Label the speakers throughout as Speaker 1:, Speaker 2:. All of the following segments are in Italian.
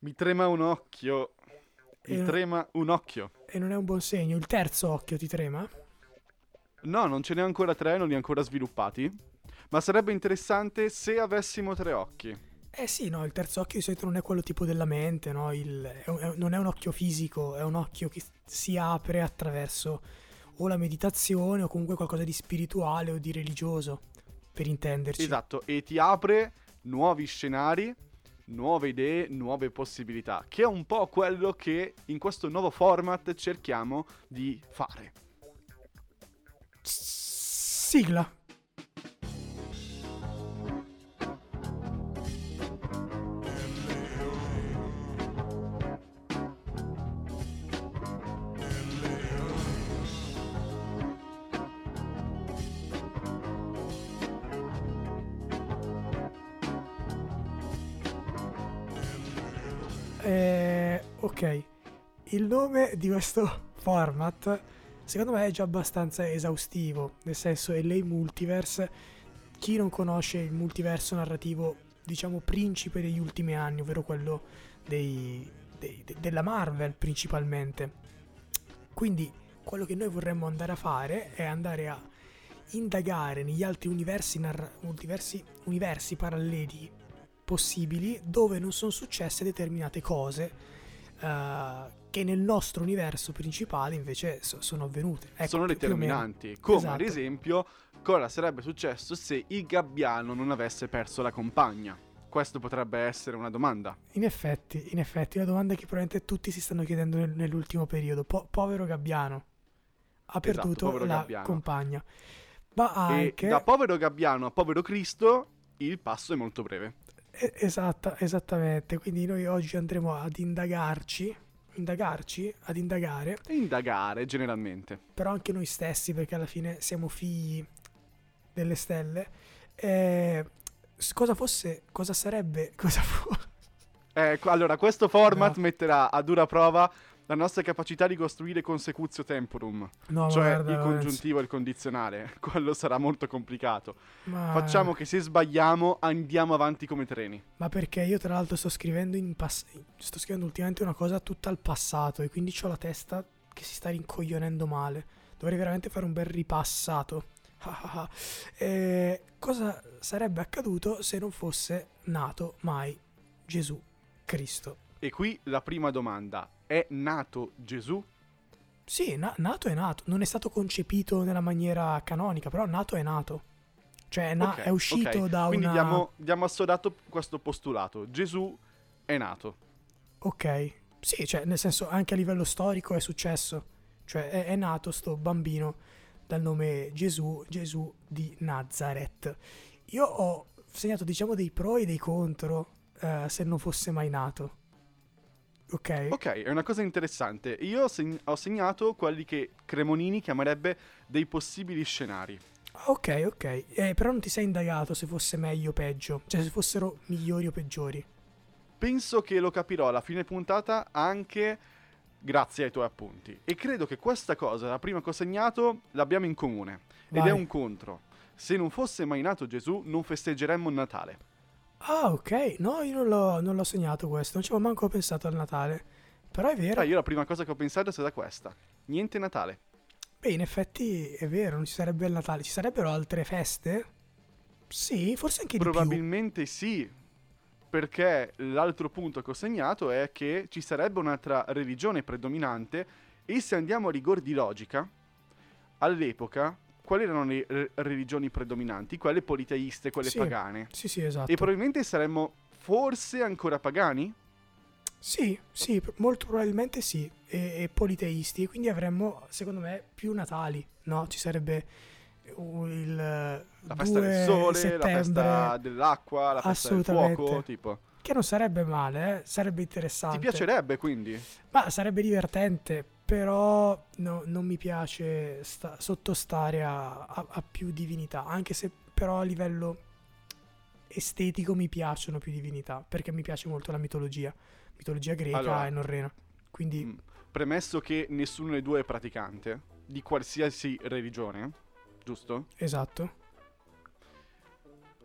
Speaker 1: Mi trema un occhio. Mi
Speaker 2: E-
Speaker 1: trema un occhio.
Speaker 2: E non è un buon segno. Il terzo occhio ti trema?
Speaker 1: No, non ce n'è ancora tre, non li ho ancora sviluppati. Ma sarebbe interessante se avessimo tre occhi.
Speaker 2: Eh sì, no, il terzo occhio di solito non è quello tipo della mente, no? Il- è è- non è un occhio fisico, è un occhio che si apre attraverso o la meditazione o comunque qualcosa di spirituale o di religioso, per intenderci.
Speaker 1: Esatto, e ti apre nuovi scenari, nuove idee, nuove possibilità, che è un po' quello che in questo nuovo format cerchiamo di fare.
Speaker 2: Sigla. Eh, ok, il nome di questo format secondo me è già abbastanza esaustivo, nel senso è lei multiverse. Chi non conosce il multiverso narrativo, diciamo, principe degli ultimi anni, ovvero quello dei- dei- de- della Marvel principalmente. Quindi quello che noi vorremmo andare a fare è andare a indagare negli altri universi, narra- multiversi, universi paralleli possibili dove non sono successe determinate cose eh, che nel nostro universo principale invece so- sono avvenute. Ecco,
Speaker 1: Sono determinanti, come ad
Speaker 2: Esatto.
Speaker 1: esempio cosa sarebbe successo se il gabbiano non avesse perso la compagna. Questo potrebbe essere una domanda.
Speaker 2: In effetti, in effetti, una domanda che probabilmente tutti si stanno chiedendo nel- nell'ultimo periodo. Po- povero Gabbiano. Ha
Speaker 1: Esatto,
Speaker 2: perduto
Speaker 1: povero
Speaker 2: la
Speaker 1: Gabbiano.
Speaker 2: compagna. Ma anche...
Speaker 1: E da povero gabbiano a povero Cristo il passo è molto breve.
Speaker 2: Esatta, esattamente. Quindi noi oggi andremo ad indagarci, indagarci, ad indagare,
Speaker 1: indagare generalmente.
Speaker 2: però anche noi stessi, perché alla fine siamo figli delle stelle. Eh, cosa fosse, cosa sarebbe, cosa fu...
Speaker 1: Eh, qu- allora, questo format
Speaker 2: No.
Speaker 1: metterà a dura prova la nostra capacità di costruire consecutio temporum,
Speaker 2: No,
Speaker 1: cioè
Speaker 2: guarda,
Speaker 1: il congiuntivo e il condizionale. Quello sarà molto complicato.
Speaker 2: ma-
Speaker 1: Facciamo che se sbagliamo andiamo avanti come treni.
Speaker 2: Ma perché io tra l'altro sto scrivendo in pass- sto scrivendo ultimamente una cosa tutta al passato e quindi ho la testa che si sta rincoglionendo male. Dovrei veramente fare un bel ripassato. Eh, cosa sarebbe accaduto se non fosse nato mai Gesù Cristo?
Speaker 1: E qui la prima domanda. È nato Gesù?
Speaker 2: Sì, na- nato è nato, non è stato concepito nella maniera canonica, però nato è nato. Cioè è, na-
Speaker 1: Ok,
Speaker 2: è uscito
Speaker 1: ok.
Speaker 2: da
Speaker 1: Quindi
Speaker 2: una...
Speaker 1: diamo, diamo assodato questo postulato. Gesù è nato.
Speaker 2: Ok, sì, cioè nel senso anche a livello storico è successo, cioè è, è nato sto bambino dal nome Gesù, Gesù di Nazareth. Io ho segnato diciamo dei pro e dei contro eh, se non fosse mai nato. Ok?
Speaker 1: Ok, è una cosa interessante. Io ho, seg- ho segnato quelli che Cremonini chiamerebbe dei possibili scenari.
Speaker 2: Ok, ok, Eh, però non ti sei indagato se fosse meglio o peggio, cioè se fossero migliori o peggiori.
Speaker 1: Penso che lo capirò alla fine puntata anche grazie ai tuoi appunti. E credo che questa cosa, la prima che ho segnato, l'abbiamo in comune. Ed
Speaker 2: Vai.
Speaker 1: è un contro. Se non fosse mai nato Gesù, non festeggeremmo il Natale.
Speaker 2: Ah, ok, no, io non l'ho, non l'ho segnato questo, non ci avevo manco pensato al Natale. Però è vero.
Speaker 1: Ah, io la prima cosa che ho pensato è stata questa. Niente Natale.
Speaker 2: Beh, in effetti è vero, non ci sarebbe il Natale. Ci sarebbero altre feste? Sì, forse anche di più.
Speaker 1: Probabilmente sì, perché l'altro punto che ho segnato è che ci sarebbe un'altra religione predominante e se andiamo a rigor di logica, all'epoca, quali erano le re- religioni predominanti? Quelle politeiste, quelle
Speaker 2: Sì.
Speaker 1: pagane.
Speaker 2: Sì, sì, esatto.
Speaker 1: E probabilmente saremmo forse ancora pagani?
Speaker 2: Sì, sì, molto probabilmente sì. E, e politeisti. Quindi avremmo, secondo me, più Natali, no? Ci sarebbe il
Speaker 1: La festa del sole, la festa dell'acqua, la festa del fuoco, tipo.
Speaker 2: Che non sarebbe male, eh? Sarebbe interessante.
Speaker 1: Ti piacerebbe quindi?
Speaker 2: Ma sarebbe divertente, però no- non mi piace sta- sottostare a, a- a più divinità, anche se però a livello estetico mi piacciono più divinità, perché mi piace molto la mitologia, mitologia greca
Speaker 1: Allora.
Speaker 2: e norrena. Quindi
Speaker 1: Mm. Premesso che nessuno dei due è praticante di qualsiasi religione, giusto?
Speaker 2: esatto.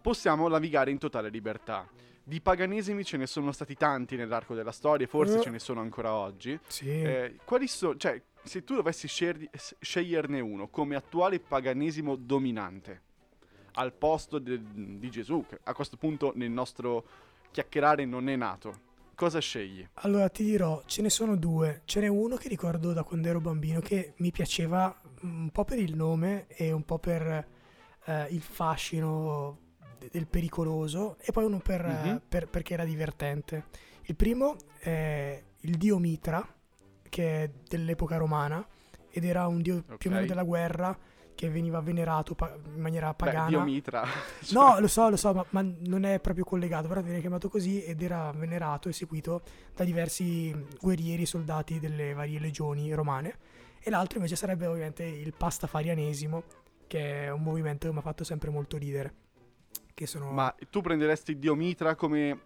Speaker 1: Possiamo navigare in totale libertà. Di paganesimi ce ne sono stati tanti nell'arco della storia, forse
Speaker 2: Eh.
Speaker 1: ce ne sono ancora oggi.
Speaker 2: Sì.
Speaker 1: Eh, quali sono, cioè, se tu dovessi scerdi- s- sceglierne uno come attuale paganesimo dominante al posto de- di Gesù, che a questo punto nel nostro chiacchierare non è nato, cosa scegli?
Speaker 2: Allora ti dirò, ce ne sono due. Ce n'è uno che ricordo da quando ero bambino che mi piaceva un po' per il nome e un po' per eh, il fascino del pericoloso e poi uno per,
Speaker 1: Mhm.
Speaker 2: per- perché era divertente. Il primo è il dio Mitra, che è dell'epoca romana ed era un dio più o meno della guerra che veniva venerato pa- in maniera
Speaker 1: Beh,
Speaker 2: pagana.
Speaker 1: Dio Mitra. Cioè,
Speaker 2: No, lo so, lo so, ma, ma non è proprio collegato, però viene chiamato così ed era venerato e seguito da diversi guerrieri e soldati delle varie legioni romane. E l'altro invece sarebbe ovviamente il pastafarianesimo, che è un movimento che mi ha fatto sempre molto ridere. Che sono...
Speaker 1: Ma tu prenderesti Dio Mitra come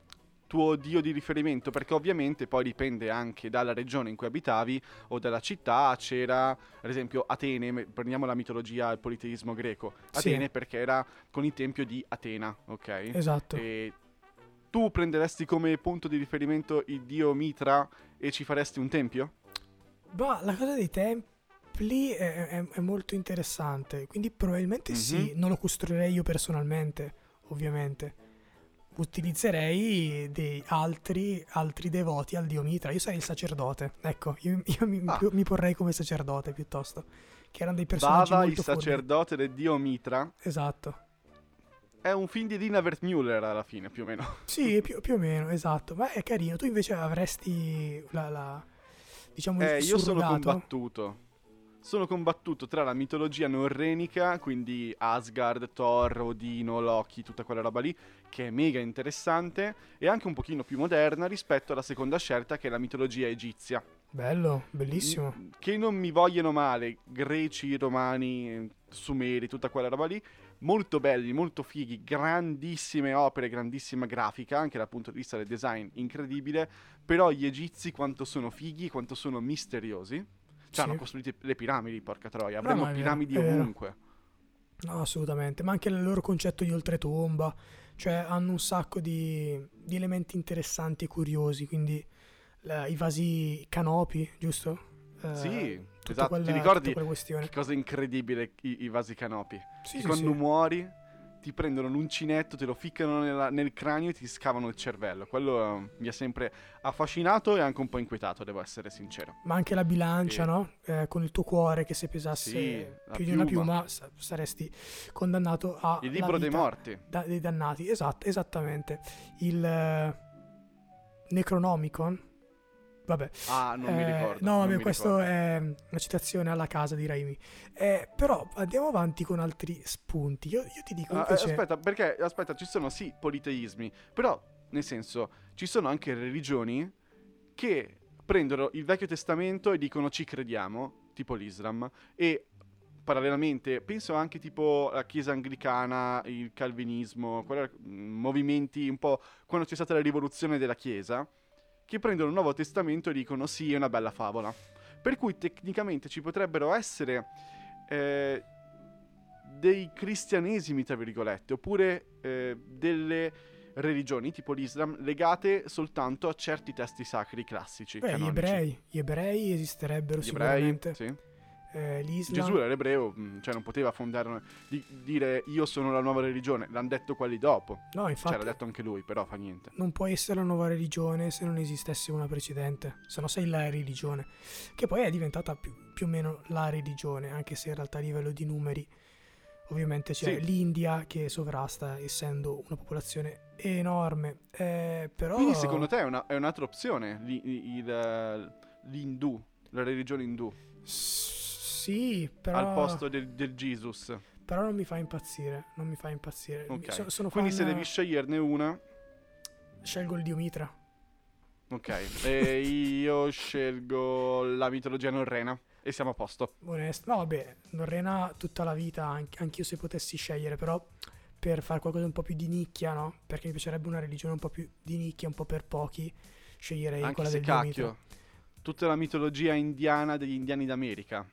Speaker 1: tuo dio di riferimento? Perché ovviamente poi dipende anche dalla regione in cui abitavi o dalla città. C'era, ad esempio, Atene, prendiamo la mitologia, il politeismo greco.
Speaker 2: Sì.
Speaker 1: Atene perché era con il tempio di Atena, ok?
Speaker 2: Esatto.
Speaker 1: E tu prenderesti come punto di riferimento il dio Mitra e ci faresti un tempio?
Speaker 2: Ma la cosa dei templi è, è- è molto interessante, quindi probabilmente sì,
Speaker 1: Mhm.
Speaker 2: non lo costruirei io personalmente, ovviamente. Utilizzerei dei altri, altri devoti al dio Mitra. Io sarei il sacerdote, ecco, io, io mi,
Speaker 1: Ah.
Speaker 2: mi porrei come sacerdote piuttosto, che erano dei personaggi
Speaker 1: Bava, il
Speaker 2: molto furbi.
Speaker 1: sacerdote del dio Mitra.
Speaker 2: Esatto.
Speaker 1: È un film di Dina Wertmüller alla fine, più o meno.
Speaker 2: Sì, più, più o meno, esatto, ma è carino. Tu invece avresti la, la- diciamo, il
Speaker 1: Eh, io sono combattuto. Sono combattuto tra la mitologia norrenica, quindi Asgard, Thor, Odino, Loki, tutta quella roba lì, che è mega interessante, e anche un pochino più moderna rispetto alla seconda scelta, che è la mitologia egizia.
Speaker 2: Bello, bellissimo.
Speaker 1: Che non mi vogliono male, greci, romani, sumeri, tutta quella roba lì, molto belli, molto fighi, grandissime opere, grandissima grafica, anche dal punto di vista del design, incredibile, però gli egizi quanto sono fighi, quanto sono misteriosi. Cioè,
Speaker 2: Sì.
Speaker 1: hanno costruito le piramidi, porca troia.
Speaker 2: No,
Speaker 1: Avremo
Speaker 2: vero,
Speaker 1: piramidi
Speaker 2: vero.
Speaker 1: ovunque.
Speaker 2: No, assolutamente, ma anche il loro concetto di oltretomba, cioè hanno un sacco di, di elementi interessanti e curiosi, quindi la- i vasi canopi, giusto? Eh,
Speaker 1: Sì, esatto.
Speaker 2: quella-
Speaker 1: Ti ricordi che cosa incredibile i, i vasi canopi?
Speaker 2: Sì,
Speaker 1: quando
Speaker 2: sì.
Speaker 1: muori ti prendono l'uncinetto, te lo ficcano nella- nel cranio e ti scavano il cervello. Quello eh, mi ha sempre affascinato e anche un po' inquietato, devo essere sincero.
Speaker 2: Ma anche la bilancia,
Speaker 1: Sì.
Speaker 2: no? Eh, con il tuo cuore che se pesasse
Speaker 1: Sì,
Speaker 2: più di una
Speaker 1: piuma.
Speaker 2: piuma sa- saresti condannato a
Speaker 1: Il libro dei morti.
Speaker 2: dei dannati. Esatto, esattamente. Il eh, Necronomicon. Vabbè,
Speaker 1: Ah, non mi
Speaker 2: Eh,
Speaker 1: ricordo.
Speaker 2: No, vabbè,
Speaker 1: mi ricordo.
Speaker 2: è una citazione alla casa di Raimi. Eh, però andiamo avanti con altri spunti. Io, io ti dico
Speaker 1: Ah,
Speaker 2: invece...
Speaker 1: aspetta, perché aspetta, ci sono sì politeismi, però nel senso ci sono anche religioni che prendono il Vecchio Testamento e dicono ci crediamo, tipo l'Islam, e parallelamente penso anche tipo la Chiesa anglicana, il Calvinismo, quella- mm, movimenti un po' quando c'è stata la rivoluzione della Chiesa, che prendono il Nuovo Testamento e dicono sì, è una bella favola. Per cui tecnicamente ci potrebbero essere eh, dei cristianesimi, tra virgolette, oppure eh, delle religioni, tipo l'Islam, legate soltanto a certi testi sacri classici.
Speaker 2: Beh, gli
Speaker 1: canonici.
Speaker 2: ebrei. Gli ebrei esisterebbero
Speaker 1: Gli ebrei,
Speaker 2: sicuramente.
Speaker 1: sì.
Speaker 2: Eh, L'Islam...
Speaker 1: Gesù era ebreo, mh, cioè non poteva fondare, una- di- dire io sono la nuova religione, l'hanno detto quelli dopo.
Speaker 2: No,
Speaker 1: Cioè
Speaker 2: infatti...
Speaker 1: l'ha detto anche lui, però fa niente.
Speaker 2: non può essere una nuova religione se non esistesse una precedente, se no sei la religione, che poi è diventata più, più o meno la religione, anche se in realtà a livello di numeri ovviamente c'è
Speaker 1: Sì.
Speaker 2: l'India che sovrasta essendo una popolazione enorme, eh, però...
Speaker 1: Quindi secondo te è, una- è un'altra opzione il- l'indù, la religione indù,
Speaker 2: S- Sì, però...
Speaker 1: al posto del, del Jesus?
Speaker 2: Però non mi fa impazzire, non mi fa impazzire.
Speaker 1: Ok.
Speaker 2: So- sono
Speaker 1: Quindi se
Speaker 2: fan-
Speaker 1: devi sceglierne una,
Speaker 2: Scelgo il dio Mitra.
Speaker 1: ok, e io scelgo la mitologia norrena e siamo a posto.
Speaker 2: Onesto. No, vabbè, Norrena tutta la vita, anche anch'io se potessi scegliere, però per fare qualcosa un po' più di nicchia, no? Perché mi piacerebbe una religione un po' più di nicchia, un po' per pochi, sceglierei
Speaker 1: Anche
Speaker 2: quella del
Speaker 1: cacchio, tutta la mitologia indiana degli indiani d'America.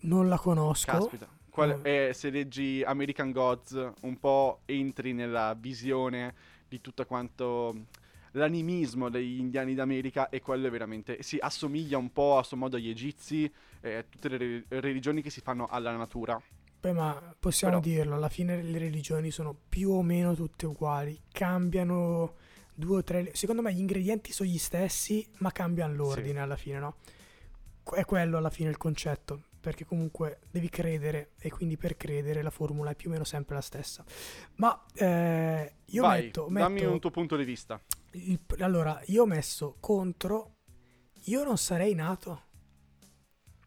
Speaker 2: Non la conosco.
Speaker 1: Caspita. Qual- eh, se leggi American Gods, un po' entri nella visione di tutto quanto l'animismo degli indiani d'America e quello è veramente si assomiglia un po' a suo modo agli egizi e a tutte le re- religioni che si fanno alla natura.
Speaker 2: Beh, ma possiamo
Speaker 1: Però-
Speaker 2: dirlo, alla fine le religioni sono più o meno tutte uguali, cambiano due o tre... Secondo me gli ingredienti sono gli stessi, ma cambiano l'ordine alla fine, no? È quello alla fine il concetto, perché comunque devi credere e quindi per credere la formula è più o meno sempre la stessa. Ma eh, io
Speaker 1: Vai,
Speaker 2: metto...
Speaker 1: dammi
Speaker 2: metto
Speaker 1: un tuo punto di vista.
Speaker 2: il- allora, io ho messo contro... Io non sarei nato.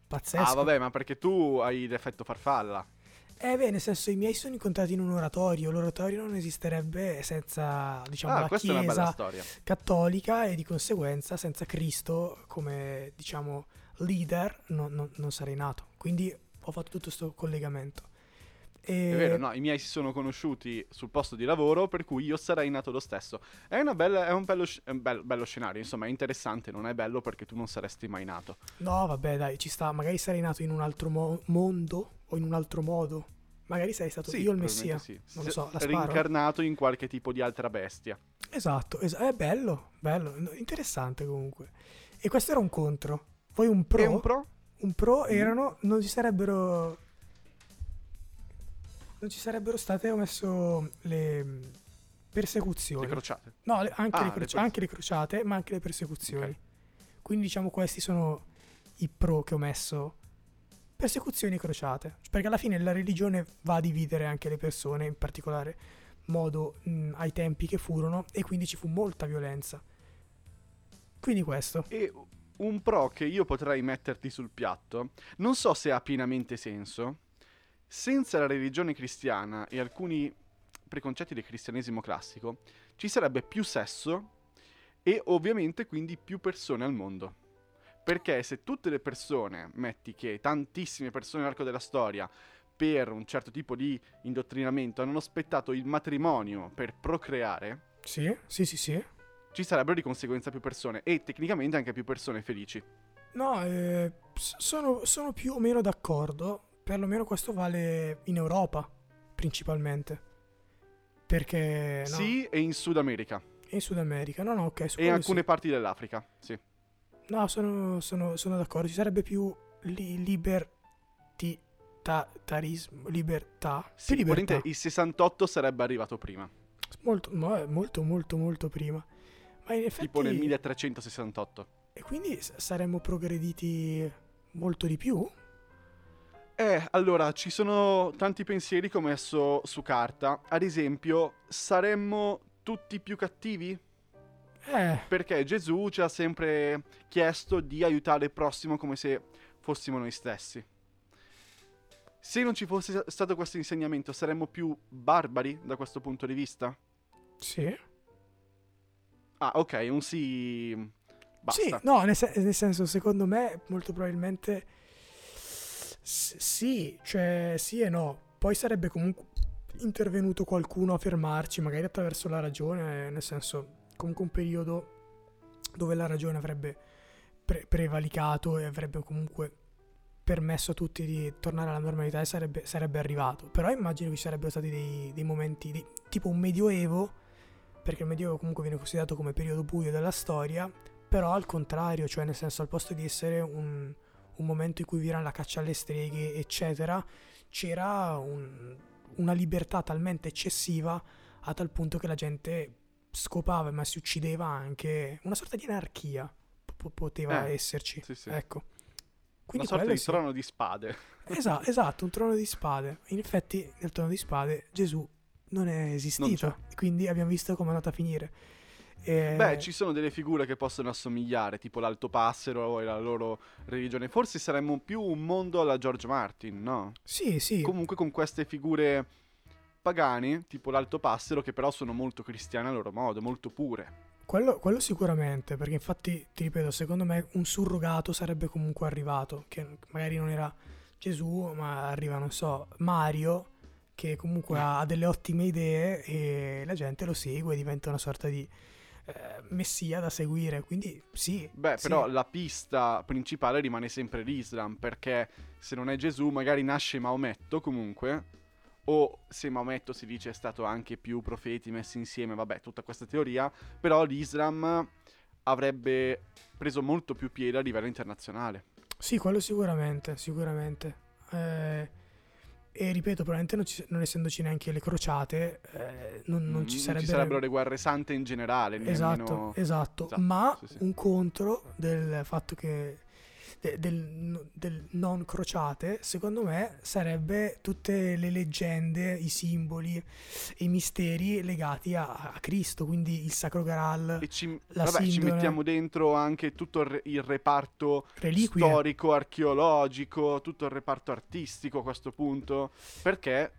Speaker 2: Pazzesco.
Speaker 1: Ah, vabbè, ma perché tu hai l'effetto farfalla.
Speaker 2: Eh beh, nel senso i miei sono incontrati in un oratorio, l'oratorio non esisterebbe senza, diciamo,
Speaker 1: ah,
Speaker 2: la
Speaker 1: questa è una bella
Speaker 2: Chiesa
Speaker 1: storia.
Speaker 2: cattolica e di conseguenza senza Cristo come, diciamo, leader non, non- non sarei nato. Quindi ho fatto tutto questo collegamento. E...
Speaker 1: È vero, no, i miei si sono conosciuti sul posto di lavoro, per cui io sarei nato lo stesso. È, una bella, è un, bello, è un bel- bello scenario, insomma, è interessante, non è bello perché tu non saresti mai nato.
Speaker 2: No, vabbè, dai, ci sta. Magari sarei nato in un altro mo- mondo o in un altro modo. Magari sarei stato
Speaker 1: Sì,
Speaker 2: io il Messia.
Speaker 1: sì.
Speaker 2: Non so, la sparo?
Speaker 1: Reincarnato in qualche tipo di altra bestia.
Speaker 2: Esatto, es- è bello, bello, no, interessante comunque. E questo era un contro. Poi un pro.
Speaker 1: E un pro?
Speaker 2: un pro
Speaker 1: Mm.
Speaker 2: erano non ci sarebbero non ci sarebbero state ho messo le mm, persecuzioni
Speaker 1: Le crociate.
Speaker 2: no le- anche,
Speaker 1: Ah,
Speaker 2: le
Speaker 1: le
Speaker 2: croci-
Speaker 1: perse-
Speaker 2: anche le crociate ma anche le persecuzioni
Speaker 1: Ok.
Speaker 2: quindi diciamo questi sono i pro che ho messo persecuzioni e crociate perché alla fine la religione va a dividere anche le persone in particolare modo mh, ai tempi che furono e quindi ci fu molta violenza quindi questo
Speaker 1: E un pro che io potrei metterti sul piatto, non so se ha pienamente senso, senza la religione cristiana e alcuni preconcetti del cristianesimo classico, ci sarebbe più sesso e ovviamente quindi più persone al mondo. Perché se tutte le persone, metti che tantissime persone nell'arco della storia, per un certo tipo di indottrinamento, hanno aspettato il matrimonio per procreare,
Speaker 2: sì sì sì sì
Speaker 1: ci sarebbero di conseguenza più persone e tecnicamente anche più persone felici.
Speaker 2: No, eh, sono, sono più o meno d'accordo. Perlomeno questo vale in Europa, principalmente. Perché no,
Speaker 1: Sì, e in Sud America
Speaker 2: in Sud America. No, no, ok.
Speaker 1: e alcune
Speaker 2: sì.
Speaker 1: parti dell'Africa. Sì.
Speaker 2: No, sono, sono- sono d'accordo. Ci sarebbe più li- libertarismo, libertà.
Speaker 1: Sì,
Speaker 2: libertà.
Speaker 1: il 68 sarebbe arrivato prima,
Speaker 2: Molto, eh, molto, molto, molto prima. Ma in effetti...
Speaker 1: tipo nel 1368.
Speaker 2: E quindi saremmo progrediti molto di più?
Speaker 1: Eh, allora, ci sono tanti pensieri che ho messo su carta. Ad esempio, saremmo tutti più cattivi?
Speaker 2: Eh,
Speaker 1: Perché Gesù ci ha sempre chiesto di aiutare il prossimo come se fossimo noi stessi. Se non ci fosse stato questo insegnamento, saremmo più barbari da questo punto di vista?
Speaker 2: sì.
Speaker 1: Ah, ok, un sì. Basta.
Speaker 2: Sì, no, nel, sen- nel senso, secondo me, molto probabilmente s- sì, cioè sì e no. Poi sarebbe comunque intervenuto qualcuno a fermarci, magari attraverso la ragione, nel senso, comunque un periodo dove la ragione avrebbe pre- prevalicato e avrebbe comunque permesso a tutti di tornare alla normalità e sarebbe, sarebbe arrivato. Però immagino che ci sarebbero stati dei, dei momenti di, tipo un medioevo, perché il medioevo comunque viene considerato come periodo buio della storia, però al contrario, cioè nel senso al posto di essere un, un momento in cui vi era la caccia alle streghe, eccetera, c'era un- una libertà talmente eccessiva a tal punto che la gente scopava ma si uccideva anche, una sorta di anarchia po- poteva
Speaker 1: Eh,
Speaker 2: esserci.
Speaker 1: sì, sì.
Speaker 2: Ecco.
Speaker 1: Una
Speaker 2: Quindi
Speaker 1: sorta
Speaker 2: quello
Speaker 1: di
Speaker 2: sì.
Speaker 1: trono di spade.
Speaker 2: Esa- esatto, un trono di spade. In effetti, nel trono di spade Gesù non è esistito. quindi abbiamo visto come è andata a finire. E-
Speaker 1: Beh, ci sono delle figure che possono assomigliare, tipo l'Alto Passero e la loro religione. Forse saremmo più un mondo alla George Martin, no?
Speaker 2: Sì, sì.
Speaker 1: Comunque con queste figure pagane, tipo l'Alto Passero, che però sono molto cristiane a loro modo, molto pure.
Speaker 2: Quello, quello sicuramente, perché infatti, ti ripeto, secondo me un surrogato sarebbe comunque arrivato, che magari non era Gesù, ma arriva, non so, Mario, che comunque ha, ha delle ottime idee e la gente lo segue, diventa una sorta di eh, messia da seguire, quindi sì.
Speaker 1: Beh,
Speaker 2: sì.
Speaker 1: però la pista principale rimane sempre l'Islam, perché se non è Gesù, magari nasce Maometto comunque, o se Maometto si dice è stato anche più profeti messi insieme, vabbè, tutta questa teoria, però l'Islam avrebbe preso molto più piede a livello internazionale.
Speaker 2: Sì, quello sicuramente, sicuramente. Eh, e ripeto, probabilmente non, ci, non, essendoci neanche le crociate, eh, non, non, ci, sarebbe...
Speaker 1: ci, sarebbero le guerre sante in generale.
Speaker 2: Esatto, nemmeno... esatto, esatto. Ma sì, sì. un contro del fatto che de, del, del, non crociate, secondo me sarebbe tutte le leggende, i simboli, i misteri legati a, a Cristo, quindi il Sacro Graal.
Speaker 1: E ci, vabbè, ci mettiamo dentro anche tutto il, il reparto Reliquie. storico, archeologico, tutto il reparto artistico a questo punto, perché,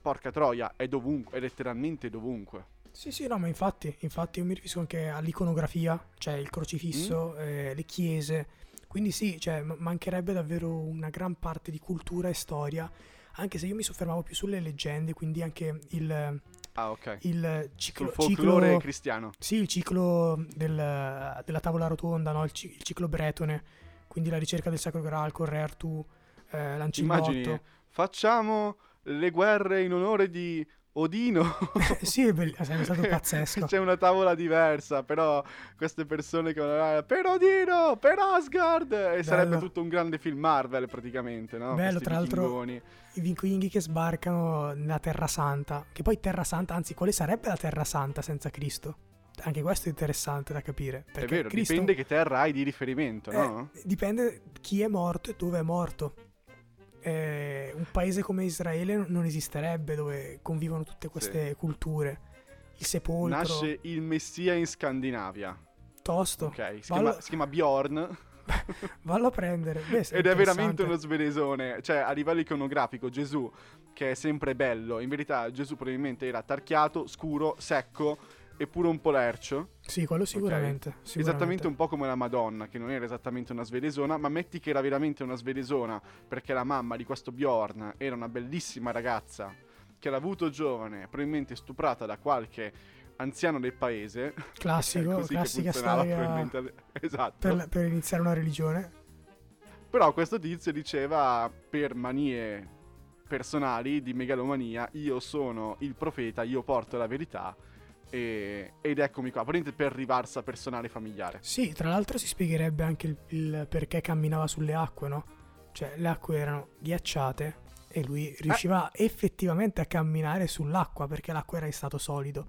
Speaker 1: porca troia, è dovunque, è letteralmente dovunque.
Speaker 2: Sì, sì, no, ma infatti, infatti io mi riferisco anche all'iconografia, cioè il crocifisso, mm. eh, le chiese, quindi sì, cioè, mancherebbe davvero una gran parte di cultura e storia, anche se io mi soffermavo più sulle leggende, quindi anche il...
Speaker 1: Ah, ok.
Speaker 2: Il ciclo,
Speaker 1: folklore
Speaker 2: ciclo,
Speaker 1: cristiano.
Speaker 2: Sì, il ciclo del, della tavola rotonda, no? il, il, ciclo bretone, quindi la ricerca del Sacro Graal, con Artù, eh, Lancillotto. Immagini,
Speaker 1: facciamo le guerre in onore di Odino.
Speaker 2: sì, è bello, sarebbe stato pazzesco.
Speaker 1: C'è una tavola diversa, però queste persone che vanno per Odino, per Asgard, e bello. sarebbe tutto un grande film Marvel praticamente, no?
Speaker 2: Bello, Questi tra l'altro i vichinghi che sbarcano nella Terra Santa, che poi Terra Santa, anzi, quale sarebbe la Terra Santa senza Cristo? Anche questo è interessante da capire.
Speaker 1: È vero, Cristo... dipende che terra hai di riferimento, no?
Speaker 2: Eh, dipende chi è morto e dove è morto eh, un paese come Israele non esisterebbe dove convivono tutte queste sì. culture. Il sepolcro.
Speaker 1: Nasce il Messia in Scandinavia.
Speaker 2: Tosto.
Speaker 1: Ok, si, Vallo... chiama, si chiama Bjorn.
Speaker 2: Vallo a prendere. Beh,
Speaker 1: Ed è veramente uno svedesone. Cioè, a livello iconografico, Gesù, che è sempre bello, in verità Gesù probabilmente era tarchiato, scuro, secco e pure un po' lercio.
Speaker 2: Sì, quello sicuramente, okay?
Speaker 1: sicuramente, Esattamente un po' come la Madonna, che non era esattamente una svedesona, ma metti che era veramente una svedesona, perché la mamma di questo Bjorn era una bellissima ragazza che l'ha avuto giovane, probabilmente stuprata da qualche anziano del paese.
Speaker 2: Classico, classica storia
Speaker 1: esatto.
Speaker 2: per, per iniziare una religione.
Speaker 1: Però questo tizio diceva per manie personali di megalomania, io sono il profeta, io porto la verità e, ed eccomi qua, per rivarsa personale familiare.
Speaker 2: Sì, tra l'altro si spiegherebbe anche il, il, perché camminava sulle acque, no? Cioè, le acque erano ghiacciate e lui riusciva eh. effettivamente a camminare sull'acqua perché l'acqua era in stato solido.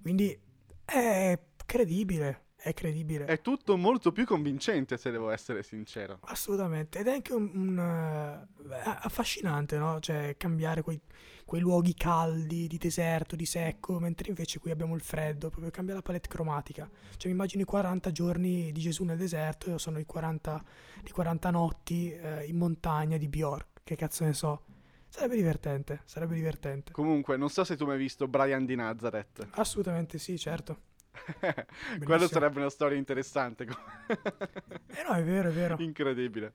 Speaker 2: Quindi è credibile, è credibile.
Speaker 1: È tutto molto più convincente, se devo essere sincero.
Speaker 2: Assolutamente, ed è anche un, un uh, affascinante, no? Cioè, cambiare quei quei luoghi caldi, di deserto, di secco, mentre invece qui abbiamo il freddo, proprio cambia la palette cromatica. Cioè mi immagino i 40 giorni di Gesù nel deserto e sono i 40, i 40 notti eh, in montagna di Bjork, che cazzo ne so. Sarebbe divertente, sarebbe divertente.
Speaker 1: Comunque, non so se tu mi hai visto Brian di Nazareth.
Speaker 2: Assolutamente sì, certo.
Speaker 1: Quello sarebbe una storia interessante.
Speaker 2: eh no, è vero, è vero.
Speaker 1: Incredibile.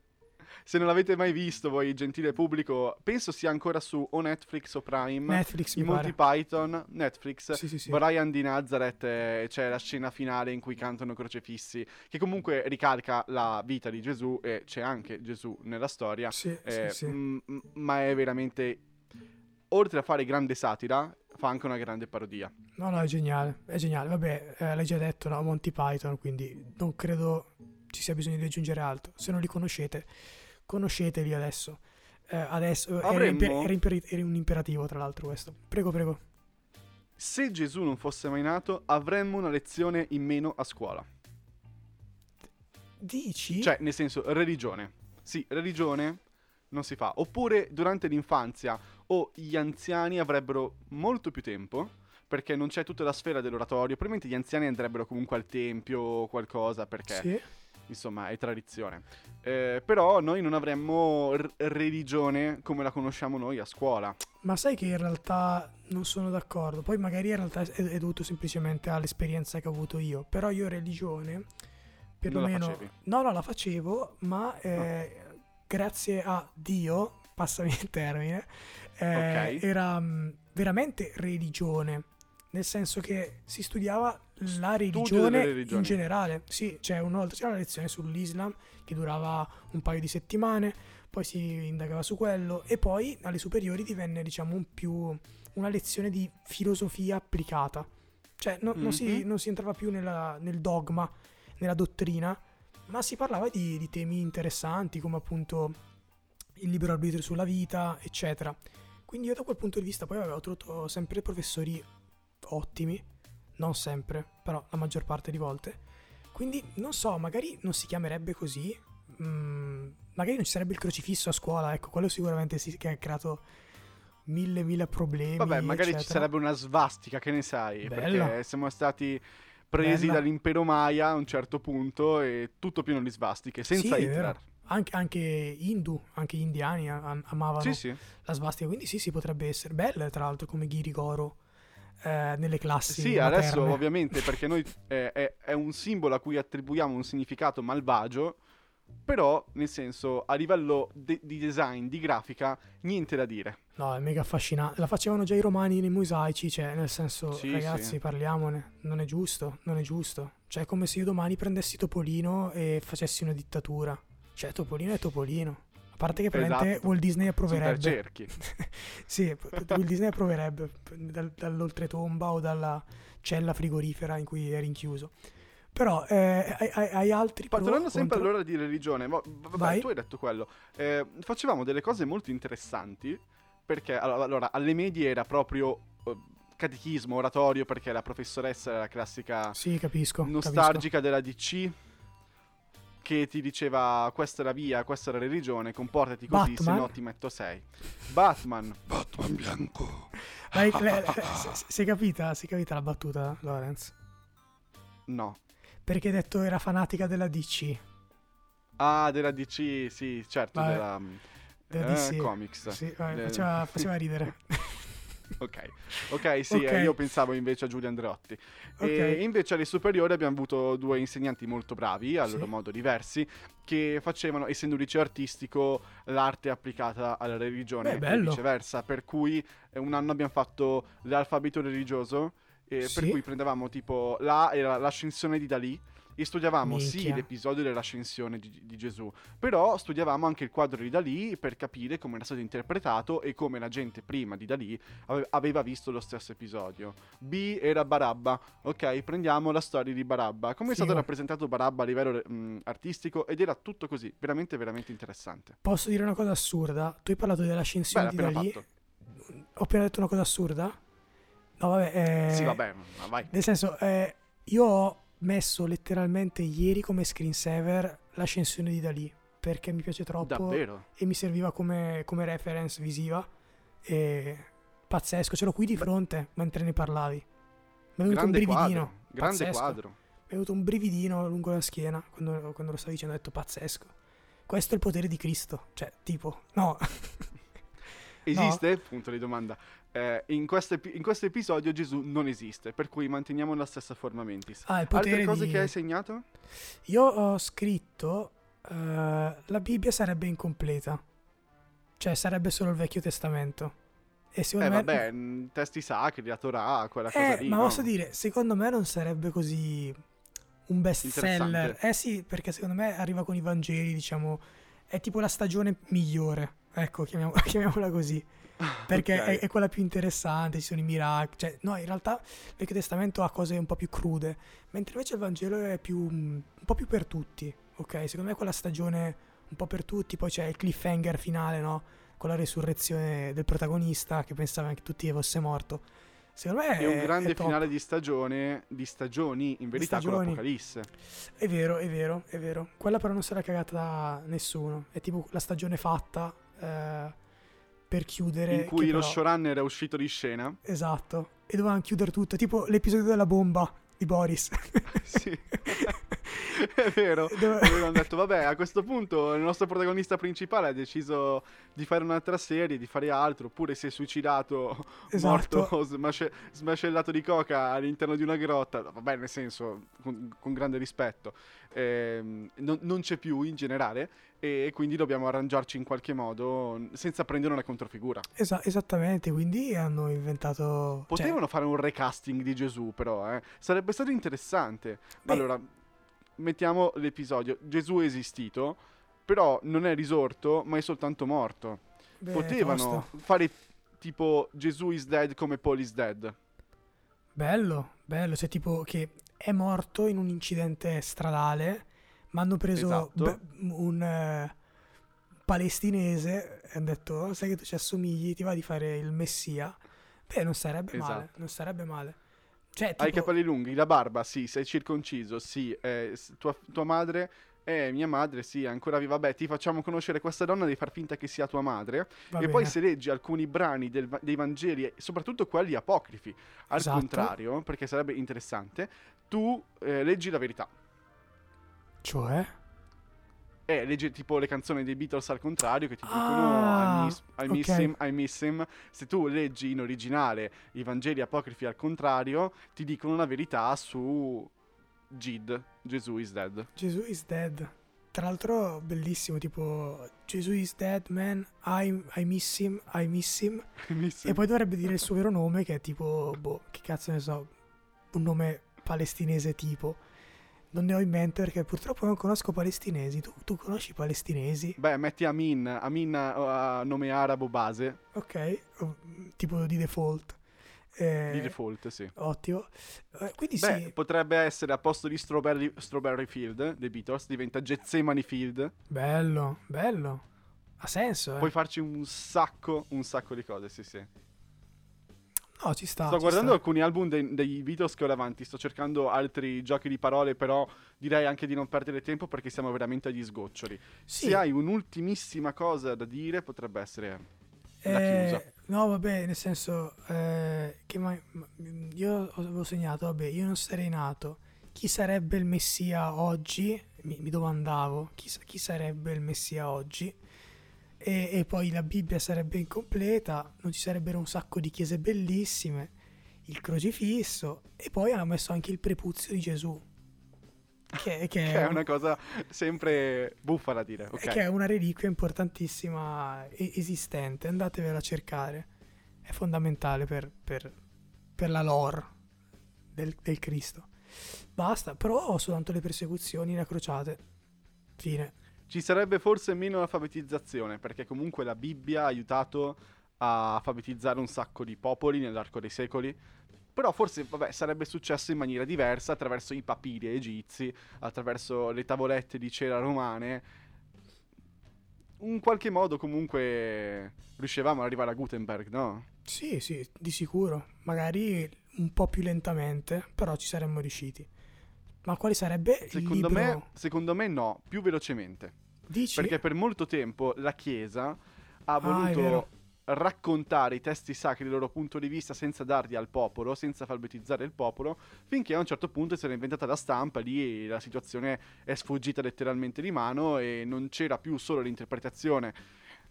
Speaker 1: Se non l'avete mai visto, voi, gentile pubblico, penso sia ancora su o Netflix o Prime.
Speaker 2: Netflix,
Speaker 1: I Monty Python, Netflix.
Speaker 2: Sì, sì, sì.
Speaker 1: Brian di Nazareth, eh, c'è la scena finale in cui cantano crocefissi, che comunque ricalca la vita di Gesù e c'è anche Gesù nella storia.
Speaker 2: Sì, eh, sì,
Speaker 1: m- ma è veramente, oltre a fare grande satira, fa anche una grande parodia.
Speaker 2: No, no, è geniale, è geniale. Vabbè, eh, l'hai già detto, no? Monty Python, quindi non credo ci sia bisogno di aggiungere altro. Se non li conoscete conosceteli adesso. Eh, adesso
Speaker 1: Avremmo... era,
Speaker 2: imper- era, imper- era, un imperativo, tra l'altro, questo. Prego, prego.
Speaker 1: Se Gesù non fosse mai nato, avremmo una lezione in meno a scuola.
Speaker 2: Dici?
Speaker 1: Cioè, nel senso, religione. Sì, religione non si fa. Oppure durante l'infanzia o gli anziani avrebbero molto più tempo perché non c'è tutta la sfera dell'oratorio. Probabilmente gli anziani andrebbero comunque al tempio o qualcosa perché
Speaker 2: sì
Speaker 1: insomma è tradizione. Eh, però noi non avremmo r- religione come la conosciamo noi a scuola.
Speaker 2: Ma sai che in realtà non sono d'accordo, poi magari in realtà è, è dovuto semplicemente all'esperienza che ho avuto io, però io religione perlomeno... No, no, la facevo, ma eh, no. grazie a Dio, passami il termine, eh, okay. era mh, mm, veramente religione nel senso che si studiava la religione in generale. Sì, c'è, una, c'era una lezione sull'Islam che durava un paio di settimane, poi si indagava su quello e poi alle superiori divenne diciamo un più una lezione di filosofia applicata. Cioè no- non, si,
Speaker 1: Mhm.
Speaker 2: non si entrava più nella- nel dogma, nella dottrina, ma si parlava di, di temi interessanti come appunto il libero arbitrio sulla vita, eccetera. Quindi io da quel punto di vista poi avevo trovato sempre professori ottimi, non sempre, però la maggior parte di volte. Quindi non so, magari non si chiamerebbe così, mm, magari non ci sarebbe il crocifisso a scuola, ecco, quello sicuramente sì che ha creato mille mille problemi.
Speaker 1: Vabbè, magari ci
Speaker 2: eccetera.
Speaker 1: sarebbe una svastica, che ne sai?
Speaker 2: Bella.
Speaker 1: Perché siamo stati presi
Speaker 2: Bella.
Speaker 1: dall'impero Maya a un certo punto e tutto pieno di svastiche, senza
Speaker 2: Sì,
Speaker 1: Hitler.
Speaker 2: Anche, anche indù, anche gli indiani am- amavano
Speaker 1: Sì, sì.
Speaker 2: la svastica, quindi sì, sì, potrebbe essere bella, tra l'altro, come Ghirigoro eh, nelle classi
Speaker 1: Sì, adesso
Speaker 2: materne.
Speaker 1: ovviamente perché noi eh, è, è un simbolo a cui attribuiamo un significato malvagio, però nel senso a livello de- di design, di grafica, niente da dire.
Speaker 2: No, è mega affascinante. La facevano già i romani nei mosaici, cioè, nel senso,
Speaker 1: Sì,
Speaker 2: ragazzi,
Speaker 1: sì.
Speaker 2: parliamone. Non è giusto, non è giusto. Cioè, è come se io domani prendessi Topolino e facessi una dittatura. Cioè, Topolino è Topolino. A parte che praticamente
Speaker 1: Esatto.
Speaker 2: Walt Disney approverebbe.
Speaker 1: cerchi.
Speaker 2: sì, Walt Disney approverebbe dal- dall'oltretomba o dalla cella frigorifera in cui è rinchiuso. Però, eh, hai, hai- altri
Speaker 1: Parlando sempre
Speaker 2: contro?
Speaker 1: allora di religione, ma, vabbè,
Speaker 2: Vai.
Speaker 1: tu hai detto quello. Eh, facevamo delle cose molto interessanti perché allora, alle medie era proprio eh, catechismo, oratorio, perché la professoressa era la classica
Speaker 2: Sì, capisco. capisco.
Speaker 1: nostalgica della DC che ti diceva questa è la via, questa è la religione, comportati così, se no ti metto 6. Batman. Batman bianco.
Speaker 2: Dai, le- le- se- se- si è capita, si è capita la battuta, Lorenz?
Speaker 1: No.
Speaker 2: Perché hai detto era fanatica della DC.
Speaker 1: Ah, della DC, sì, certo,
Speaker 2: Vabbè,
Speaker 1: della
Speaker 2: della
Speaker 1: eh,
Speaker 2: DC.
Speaker 1: comics.
Speaker 2: Sì, vabbè, faceva, faceva ridere.
Speaker 1: Ok, ok, sì,
Speaker 2: Ok.
Speaker 1: eh, io pensavo invece a Giulio Andreotti. E
Speaker 2: Ok.
Speaker 1: invece alle superiori abbiamo avuto due insegnanti molto bravi, a
Speaker 2: Sì.
Speaker 1: loro modo diversi, che facevano, essendo un liceo artistico, l'arte applicata alla religione
Speaker 2: Beh,
Speaker 1: e viceversa. Per cui eh, un anno abbiamo fatto l'alfabeto religioso, eh, per
Speaker 2: Sì.
Speaker 1: cui prendevamo tipo là era l'ascensione di Dalì. E studiavamo sì
Speaker 2: Minchia.
Speaker 1: l'episodio dell'ascensione di, di Gesù, però studiavamo anche il quadro di Dalì per capire come era stato interpretato e come la gente prima di Dalì ave- aveva visto lo stesso episodio. B era Barabba, ok, prendiamo la storia di Barabba. Come è stato
Speaker 2: Figo.
Speaker 1: rappresentato Barabba a livello mh, artistico ed era tutto così, veramente veramente interessante.
Speaker 2: Posso dire una cosa assurda? Tu hai parlato
Speaker 1: Beh,
Speaker 2: dell'ascensione
Speaker 1: l'ha
Speaker 2: di Dalì.
Speaker 1: fatto.
Speaker 2: Ho appena detto una cosa assurda? No, vabbè. eh,
Speaker 1: Sì, vabbè, ma vai.
Speaker 2: Nel senso, eh, io ho messo letteralmente ieri come screensaver l'ascensione di Dalì. Perché mi piace troppo.
Speaker 1: Davvero?
Speaker 2: e mi serviva come, come reference visiva. E pazzesco, ce l'ho qui di fronte mentre ne parlavi. Mi è venuto
Speaker 1: Grande
Speaker 2: un brividino.
Speaker 1: quadro, grande
Speaker 2: pazzesco.
Speaker 1: quadro.
Speaker 2: Mi è venuto un brividino lungo la schiena quando, quando lo stavi dicendo. Ho detto pazzesco. Questo è il potere di Cristo. Cioè, tipo, no.
Speaker 1: Esiste? Punto di domanda. Eh, in, questo epi- in questo episodio Gesù non esiste, per cui manteniamo la stessa forma mentis.
Speaker 2: Ah, il
Speaker 1: Altre cose
Speaker 2: di...
Speaker 1: che hai segnato?
Speaker 2: Io ho scritto. eh, la Bibbia sarebbe incompleta. Cioè, sarebbe solo il Vecchio Testamento. E
Speaker 1: Eh
Speaker 2: secondo me.
Speaker 1: vabbè, testi sacri, la Torah, quella cosa
Speaker 2: Eh,
Speaker 1: lì.
Speaker 2: ma
Speaker 1: no?
Speaker 2: posso dire, secondo me non sarebbe così un best seller. Eh sì, perché secondo me arriva con i Vangeli, diciamo, è tipo la stagione migliore. Ecco, chiamiamo- chiamiamola così. Perché
Speaker 1: Ok.
Speaker 2: è, è quella più interessante, ci sono i miracoli. Cioè, no, in realtà il Vecchio Testamento ha cose un po' più crude, mentre invece il Vangelo è più, un po' più per tutti. Ok, secondo me quella stagione un po' per tutti, poi c'è il cliffhanger finale, no? Con la resurrezione del protagonista che pensava che tutti fosse morto. Secondo me
Speaker 1: È un grande
Speaker 2: è
Speaker 1: finale di stagione, di stagioni, in verità con
Speaker 2: stagioni.
Speaker 1: l'Apocalisse.
Speaker 2: È vero, è vero, è vero. Quella però non l'ha cagata da nessuno. È tipo la stagione fatta eh, per chiudere.
Speaker 1: In cui lo
Speaker 2: però-
Speaker 1: showrunner è uscito di scena.
Speaker 2: Esatto. E dovevano chiudere tutto. Tipo l'episodio della bomba di Boris.
Speaker 1: sì. è vero.
Speaker 2: Dove-
Speaker 1: Avevano detto, vabbè, a questo punto il nostro protagonista principale ha deciso di fare un'altra serie, di fare altro, oppure si è suicidato,
Speaker 2: Esatto.
Speaker 1: morto, smasce- smascellato di coca all'interno di una grotta. Vabbè, nel senso, con, con grande rispetto. Ehm, non, non c'è più in generale e quindi dobbiamo arrangiarci in qualche modo senza prendere una controfigura.
Speaker 2: Esa- esattamente, quindi hanno inventato... cioè,
Speaker 1: Potevano fare un recasting di Gesù, però, eh. Sarebbe stato interessante.
Speaker 2: Beh.
Speaker 1: Allora, mettiamo l'episodio. Gesù è esistito. però non è risorto, ma è soltanto morto.
Speaker 2: Beh,
Speaker 1: Potevano
Speaker 2: tosto.
Speaker 1: fare tipo Gesù is dead come Paul is dead.
Speaker 2: Bello, bello. Cioè, tipo che è morto in un incidente stradale, ma hanno preso
Speaker 1: Esatto.
Speaker 2: beh, un eh, palestinese e hanno detto, "Oh, sai che tu ci assomigli, ti va di fare il messia? Beh, non sarebbe male,
Speaker 1: Esatto.
Speaker 2: non sarebbe male. Cioè,
Speaker 1: Hai i
Speaker 2: tipo,
Speaker 1: capelli lunghi, la barba, sì, sei circonciso, sì, eh, tua, tua madre, eh, mia madre, sì, è ancora viva, vabbè, ti facciamo conoscere questa donna, devi far finta che sia tua madre.
Speaker 2: va
Speaker 1: e
Speaker 2: bene.
Speaker 1: poi se leggi alcuni brani del dei Vangeli, soprattutto quelli apocrifi, al
Speaker 2: Esatto.
Speaker 1: contrario, perché sarebbe interessante, tu eh, leggi la verità.
Speaker 2: Cioè?
Speaker 1: Eh, leggi tipo le canzoni dei Beatles al contrario che ti dicono
Speaker 2: Ah,
Speaker 1: I miss, I miss
Speaker 2: ok.
Speaker 1: him, I miss him. Se tu leggi in originale i Vangeli apocrifi al contrario, ti dicono la verità su Gid, Gesù is dead.
Speaker 2: Gesù is dead. Tra l'altro, bellissimo, tipo Gesù is dead, man. I, I miss him, I miss him.
Speaker 1: Miss
Speaker 2: E
Speaker 1: him.
Speaker 2: poi dovrebbe dire il suo vero nome, che è tipo, boh, che cazzo ne so, un nome palestinese tipo. Non ne ho in mente perché purtroppo non conosco palestinesi. Tu, tu conosci palestinesi?
Speaker 1: Beh, metti Amin, Amin ha nome arabo base,
Speaker 2: Ok, o- tipo di default. Eh,
Speaker 1: di default, sì.
Speaker 2: Ottimo. Eh, quindi
Speaker 1: Beh,
Speaker 2: sì,
Speaker 1: potrebbe essere a posto di Strawberry, Strawberry Field dei Beatles, diventa Getsemani Field.
Speaker 2: bello, bello. Ha senso, eh.
Speaker 1: Puoi farci un sacco, un sacco di cose, sì, sì.
Speaker 2: No, ci sta.
Speaker 1: Sto
Speaker 2: ci
Speaker 1: guardando
Speaker 2: sta.
Speaker 1: alcuni album dei, dei Beatles che ho davanti, sto cercando altri giochi di parole, però direi anche di non perdere tempo perché siamo veramente agli sgoccioli.
Speaker 2: Sì.
Speaker 1: Se hai un'ultimissima cosa da dire, potrebbe essere la
Speaker 2: Eh,
Speaker 1: chiusa.
Speaker 2: no, vabbè, nel senso eh, che ma- ma- io avevo segnato, vabbè, io non sarei nato. Chi sarebbe il Messia oggi? Mi, mi domandavo, chi, chi sarebbe il Messia oggi? E, e poi la Bibbia sarebbe incompleta, non ci sarebbero un sacco di chiese bellissime, il crocifisso e poi hanno messo anche il prepuzio di Gesù. Che, che
Speaker 1: Che è una cosa sempre buffa da dire, ok?
Speaker 2: che è una reliquia importantissima e- esistente, andatevela a cercare, è fondamentale per, per- per la lore del, del Cristo. Basta, però ho soltanto le persecuzioni le crociate. Fine.
Speaker 1: Ci sarebbe forse meno alfabetizzazione, perché comunque la Bibbia ha aiutato a alfabetizzare un sacco di popoli nell'arco dei secoli. Però forse, vabbè, sarebbe successo in maniera diversa attraverso i papiri egizi, attraverso le tavolette di cera romane. In qualche modo comunque riuscivamo ad arrivare a Gutenberg, no?
Speaker 2: Sì, sì, di sicuro. Magari un po' più lentamente, però ci saremmo riusciti. Ma quale sarebbe il
Speaker 1: Secondo me, secondo me no, più velocemente.
Speaker 2: Dici?
Speaker 1: Perché per molto tempo la Chiesa ha
Speaker 2: Ah,
Speaker 1: voluto
Speaker 2: vero.
Speaker 1: raccontare i testi sacri dal loro punto di vista senza darli al popolo, senza alfabetizzare il popolo, finché a un certo punto si era inventata la stampa, lì la situazione è sfuggita letteralmente di mano e non c'era più solo l'interpretazione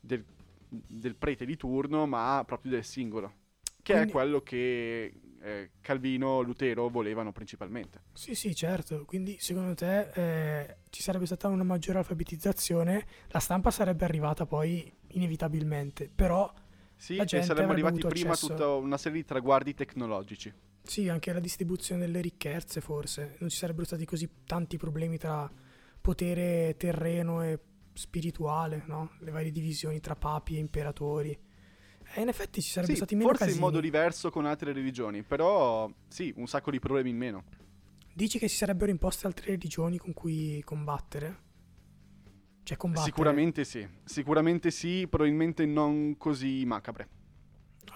Speaker 1: del, del prete di turno, ma proprio del singolo, che
Speaker 2: Quindi-
Speaker 1: è quello che eh, Calvino, Lutero volevano principalmente.
Speaker 2: Sì, sì, certo. Quindi secondo te eh, ci sarebbe stata una maggiore alfabetizzazione, la stampa sarebbe arrivata poi inevitabilmente, però
Speaker 1: Sì, e saremmo arrivati prima a tutta una serie di traguardi tecnologici.
Speaker 2: sì, anche la distribuzione delle ricchezze forse, non ci sarebbero stati così tanti problemi tra potere terreno e spirituale, no? Le varie divisioni tra papi e imperatori. E in effetti ci sarebbe
Speaker 1: Sì,
Speaker 2: stati meno
Speaker 1: forse
Speaker 2: casini.
Speaker 1: in modo diverso con altre religioni, però sì, un sacco di problemi in meno.
Speaker 2: Dici che si sarebbero imposte altre religioni con cui combattere? Cioè combattere.
Speaker 1: Sicuramente sì, sicuramente sì, probabilmente non così macabre.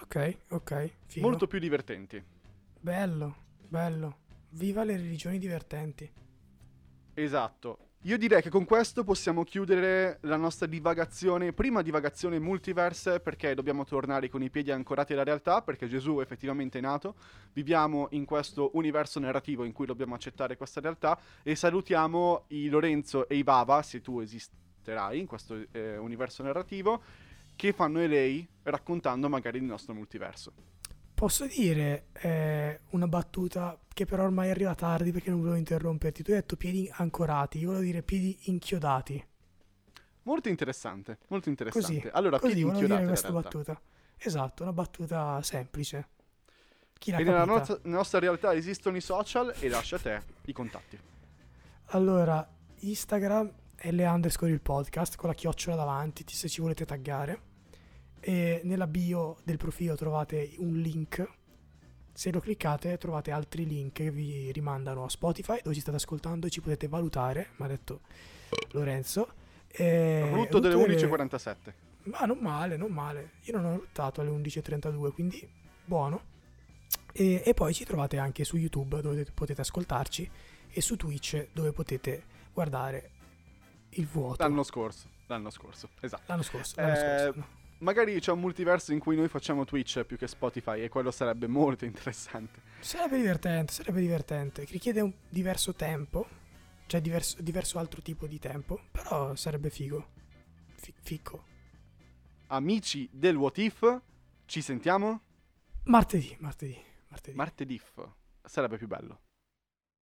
Speaker 2: Ok, ok. Figo.
Speaker 1: Molto più divertenti.
Speaker 2: Bello, bello. Viva le religioni divertenti.
Speaker 1: Esatto. Io direi che con questo possiamo chiudere la nostra divagazione, prima divagazione multiverse, perché dobbiamo tornare con i piedi ancorati alla realtà, perché Gesù effettivamente è nato, viviamo in questo universo narrativo in cui dobbiamo accettare questa realtà e salutiamo i Lorenzo e i Bava, se tu esisterai in questo eh, universo narrativo, che fanno e lei raccontando magari il nostro multiverso.
Speaker 2: Posso dire eh, una battuta che però ormai arriva tardi perché non volevo interromperti. Tu hai detto piedi ancorati, io volevo dire piedi inchiodati.
Speaker 1: Molto interessante, molto interessante.
Speaker 2: Così,
Speaker 1: allora,
Speaker 2: così
Speaker 1: piedi
Speaker 2: dire
Speaker 1: inchiodati in
Speaker 2: questa battuta. Esatto, una battuta semplice. Chi l'ha
Speaker 1: E nella nostra, nostra realtà esistono i social e lascia a te i contatti.
Speaker 2: Allora, Instagram L underscore il podcast con la chiocciola davanti se ci volete taggare. E nella bio del profilo trovate un link. Se lo cliccate trovate altri link che vi rimandano a Spotify dove ci state ascoltando e ci potete valutare, mi ha detto Lorenzo. E
Speaker 1: Rutto delle
Speaker 2: Rutto
Speaker 1: 11.47.
Speaker 2: Ma non male, non male. Io non ho ruttato alle 11.32, quindi buono. E, e poi ci trovate anche su YouTube dove potete ascoltarci e su Twitch dove potete guardare il vuoto.
Speaker 1: L'anno scorso. L'anno scorso, esatto.
Speaker 2: L'anno scorso. l'anno
Speaker 1: Eh,
Speaker 2: scorso, no.
Speaker 1: Magari c'è un multiverso in cui noi facciamo Twitch più che Spotify e quello sarebbe molto interessante.
Speaker 2: Sarebbe divertente, sarebbe divertente. Richiede un diverso tempo, cioè diverso, diverso altro tipo di tempo, però sarebbe figo. Fi- ficco.
Speaker 1: Amici del What If, ci sentiamo
Speaker 2: Martedì, martedì, martedì.
Speaker 1: martedì. Sarebbe più bello.